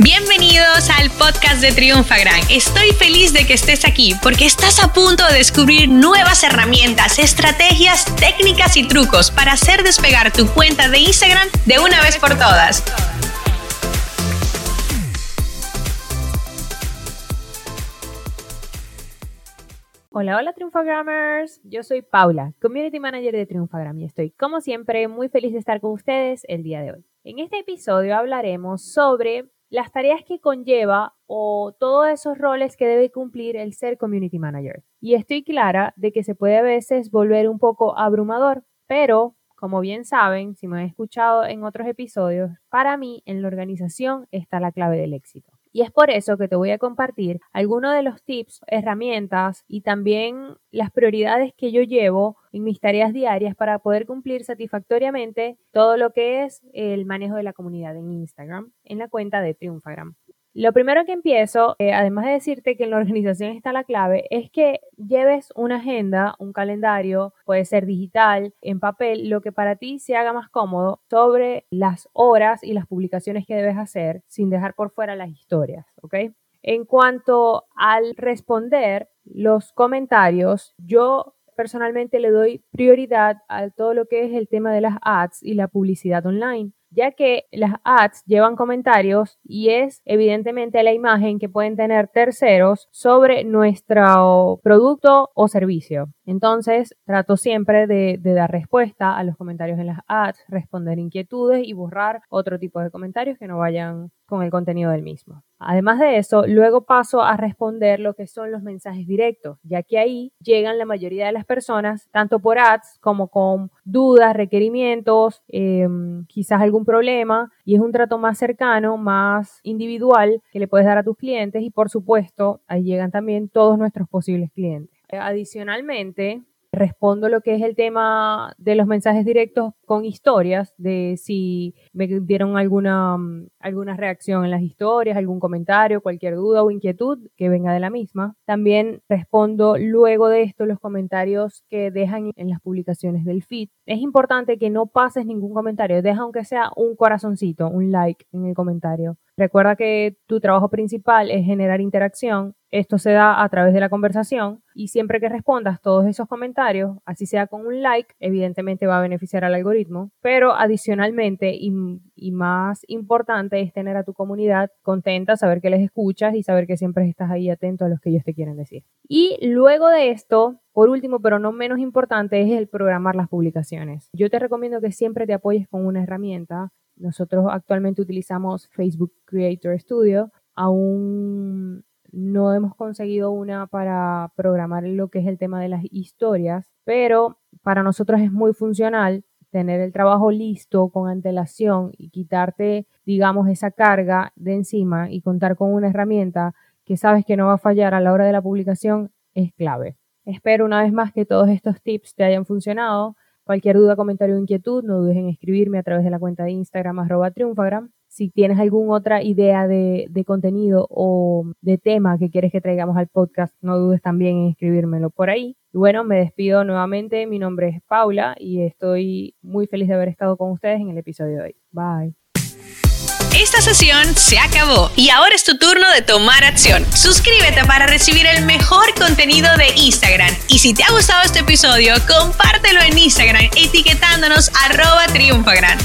Bienvenidos al podcast de Triunfagram. Estoy feliz de que estés aquí porque estás a punto de descubrir nuevas herramientas, estrategias, técnicas y trucos para hacer despegar tu cuenta de Instagram de una vez por todas. Hola, hola Triunfagrammers. Yo soy Paula, Community Manager de Triunfagram y estoy como siempre muy feliz de estar con ustedes el día de hoy. En este episodio hablaremos sobre las tareas que conlleva o todos esos roles que debe cumplir el ser community manager. Y estoy clara de que se puede a veces volver un poco abrumador, pero como bien saben, si me han escuchado en otros episodios, para mí en la organización está la clave del éxito. Y es por eso que te voy a compartir algunos de los tips, herramientas y también las prioridades que yo llevo en mis tareas diarias para poder cumplir satisfactoriamente todo lo que es el manejo de la comunidad en Instagram en la cuenta de Triunfagram. Lo primero que empiezo, eh, además de decirte que en la organización está la clave, es que lleves una agenda, un calendario, puede ser digital, en papel, lo que para ti se haga más cómodo sobre las horas y las publicaciones que debes hacer sin dejar por fuera las historias, ¿ok? En cuanto al responder los comentarios, yo personalmente le doy prioridad a todo lo que es el tema de las ads y la publicidad online ya que las ads llevan comentarios y es evidentemente la imagen que pueden tener terceros sobre nuestro producto o servicio. Entonces, trato siempre de, dar respuesta a los comentarios en las ads, responder inquietudes y borrar otro tipo de comentarios que no vayan con el contenido del mismo. Además de eso, luego paso a responder lo que son los mensajes directos, ya que ahí llegan la mayoría de las personas, tanto por ads como con dudas, requerimientos, em, quizás algún problema, y es un trato más cercano, más individual que le puedes dar a tus clientes y por supuesto ahí llegan también todos nuestros posibles clientes. Adicionalmente, respondo lo que es el tema de los mensajes directos con historias, de si me dieron alguna, mm, alguna reacción en las historias, algún comentario, cualquier duda o inquietud que venga de la misma. También respondo luego de esto los comentarios que dejan en las publicaciones del feed. Es importante que no pases ningún comentario, deja aunque sea un corazoncito, un like en el comentario. Recuerda que tu trabajo principal es generar interacción. Esto se da a través de la conversación y siempre que respondas todos esos comentarios, así sea con un like, evidentemente va a beneficiar al algoritmo, pero adicionalmente y, y más importante es tener a tu comunidad contenta, saber que les escuchas y saber que siempre estás ahí atento a lo que ellos te quieren decir. Y luego de esto, por último, pero no menos importante, es el programar las publicaciones. Yo te recomiendo que siempre te apoyes con una herramienta nosotros actualmente utilizamos Facebook Creator Studio. Aún no hemos conseguido una para programar lo que es el tema de las historias, pero para nosotros es muy funcional tener el trabajo listo con antelación y quitarte, digamos, esa carga de encima y contar con una herramienta que sabes que no va a fallar a la hora de la publicación es clave. Espero una vez más que todos estos tips te hayan funcionado. Cualquier duda, comentario o inquietud, no dudes en escribirme a través de la cuenta de Instagram arroba triunfagram. Si tienes alguna otra idea de, de, contenido o de tema que quieres que traigamos al podcast, no dudes también en escribírmelo por ahí. Y bueno, me despido nuevamente. Mi nombre es Paula y estoy muy feliz de haber estado con ustedes en el episodio de hoy. Bye. Esta sesión se acabó y ahora es tu turno de tomar acción. Suscríbete para recibir el mejor contenido de Instagram. Y si te ha gustado este episodio, compártelo en Instagram etiquetándonos arroba triunfagram.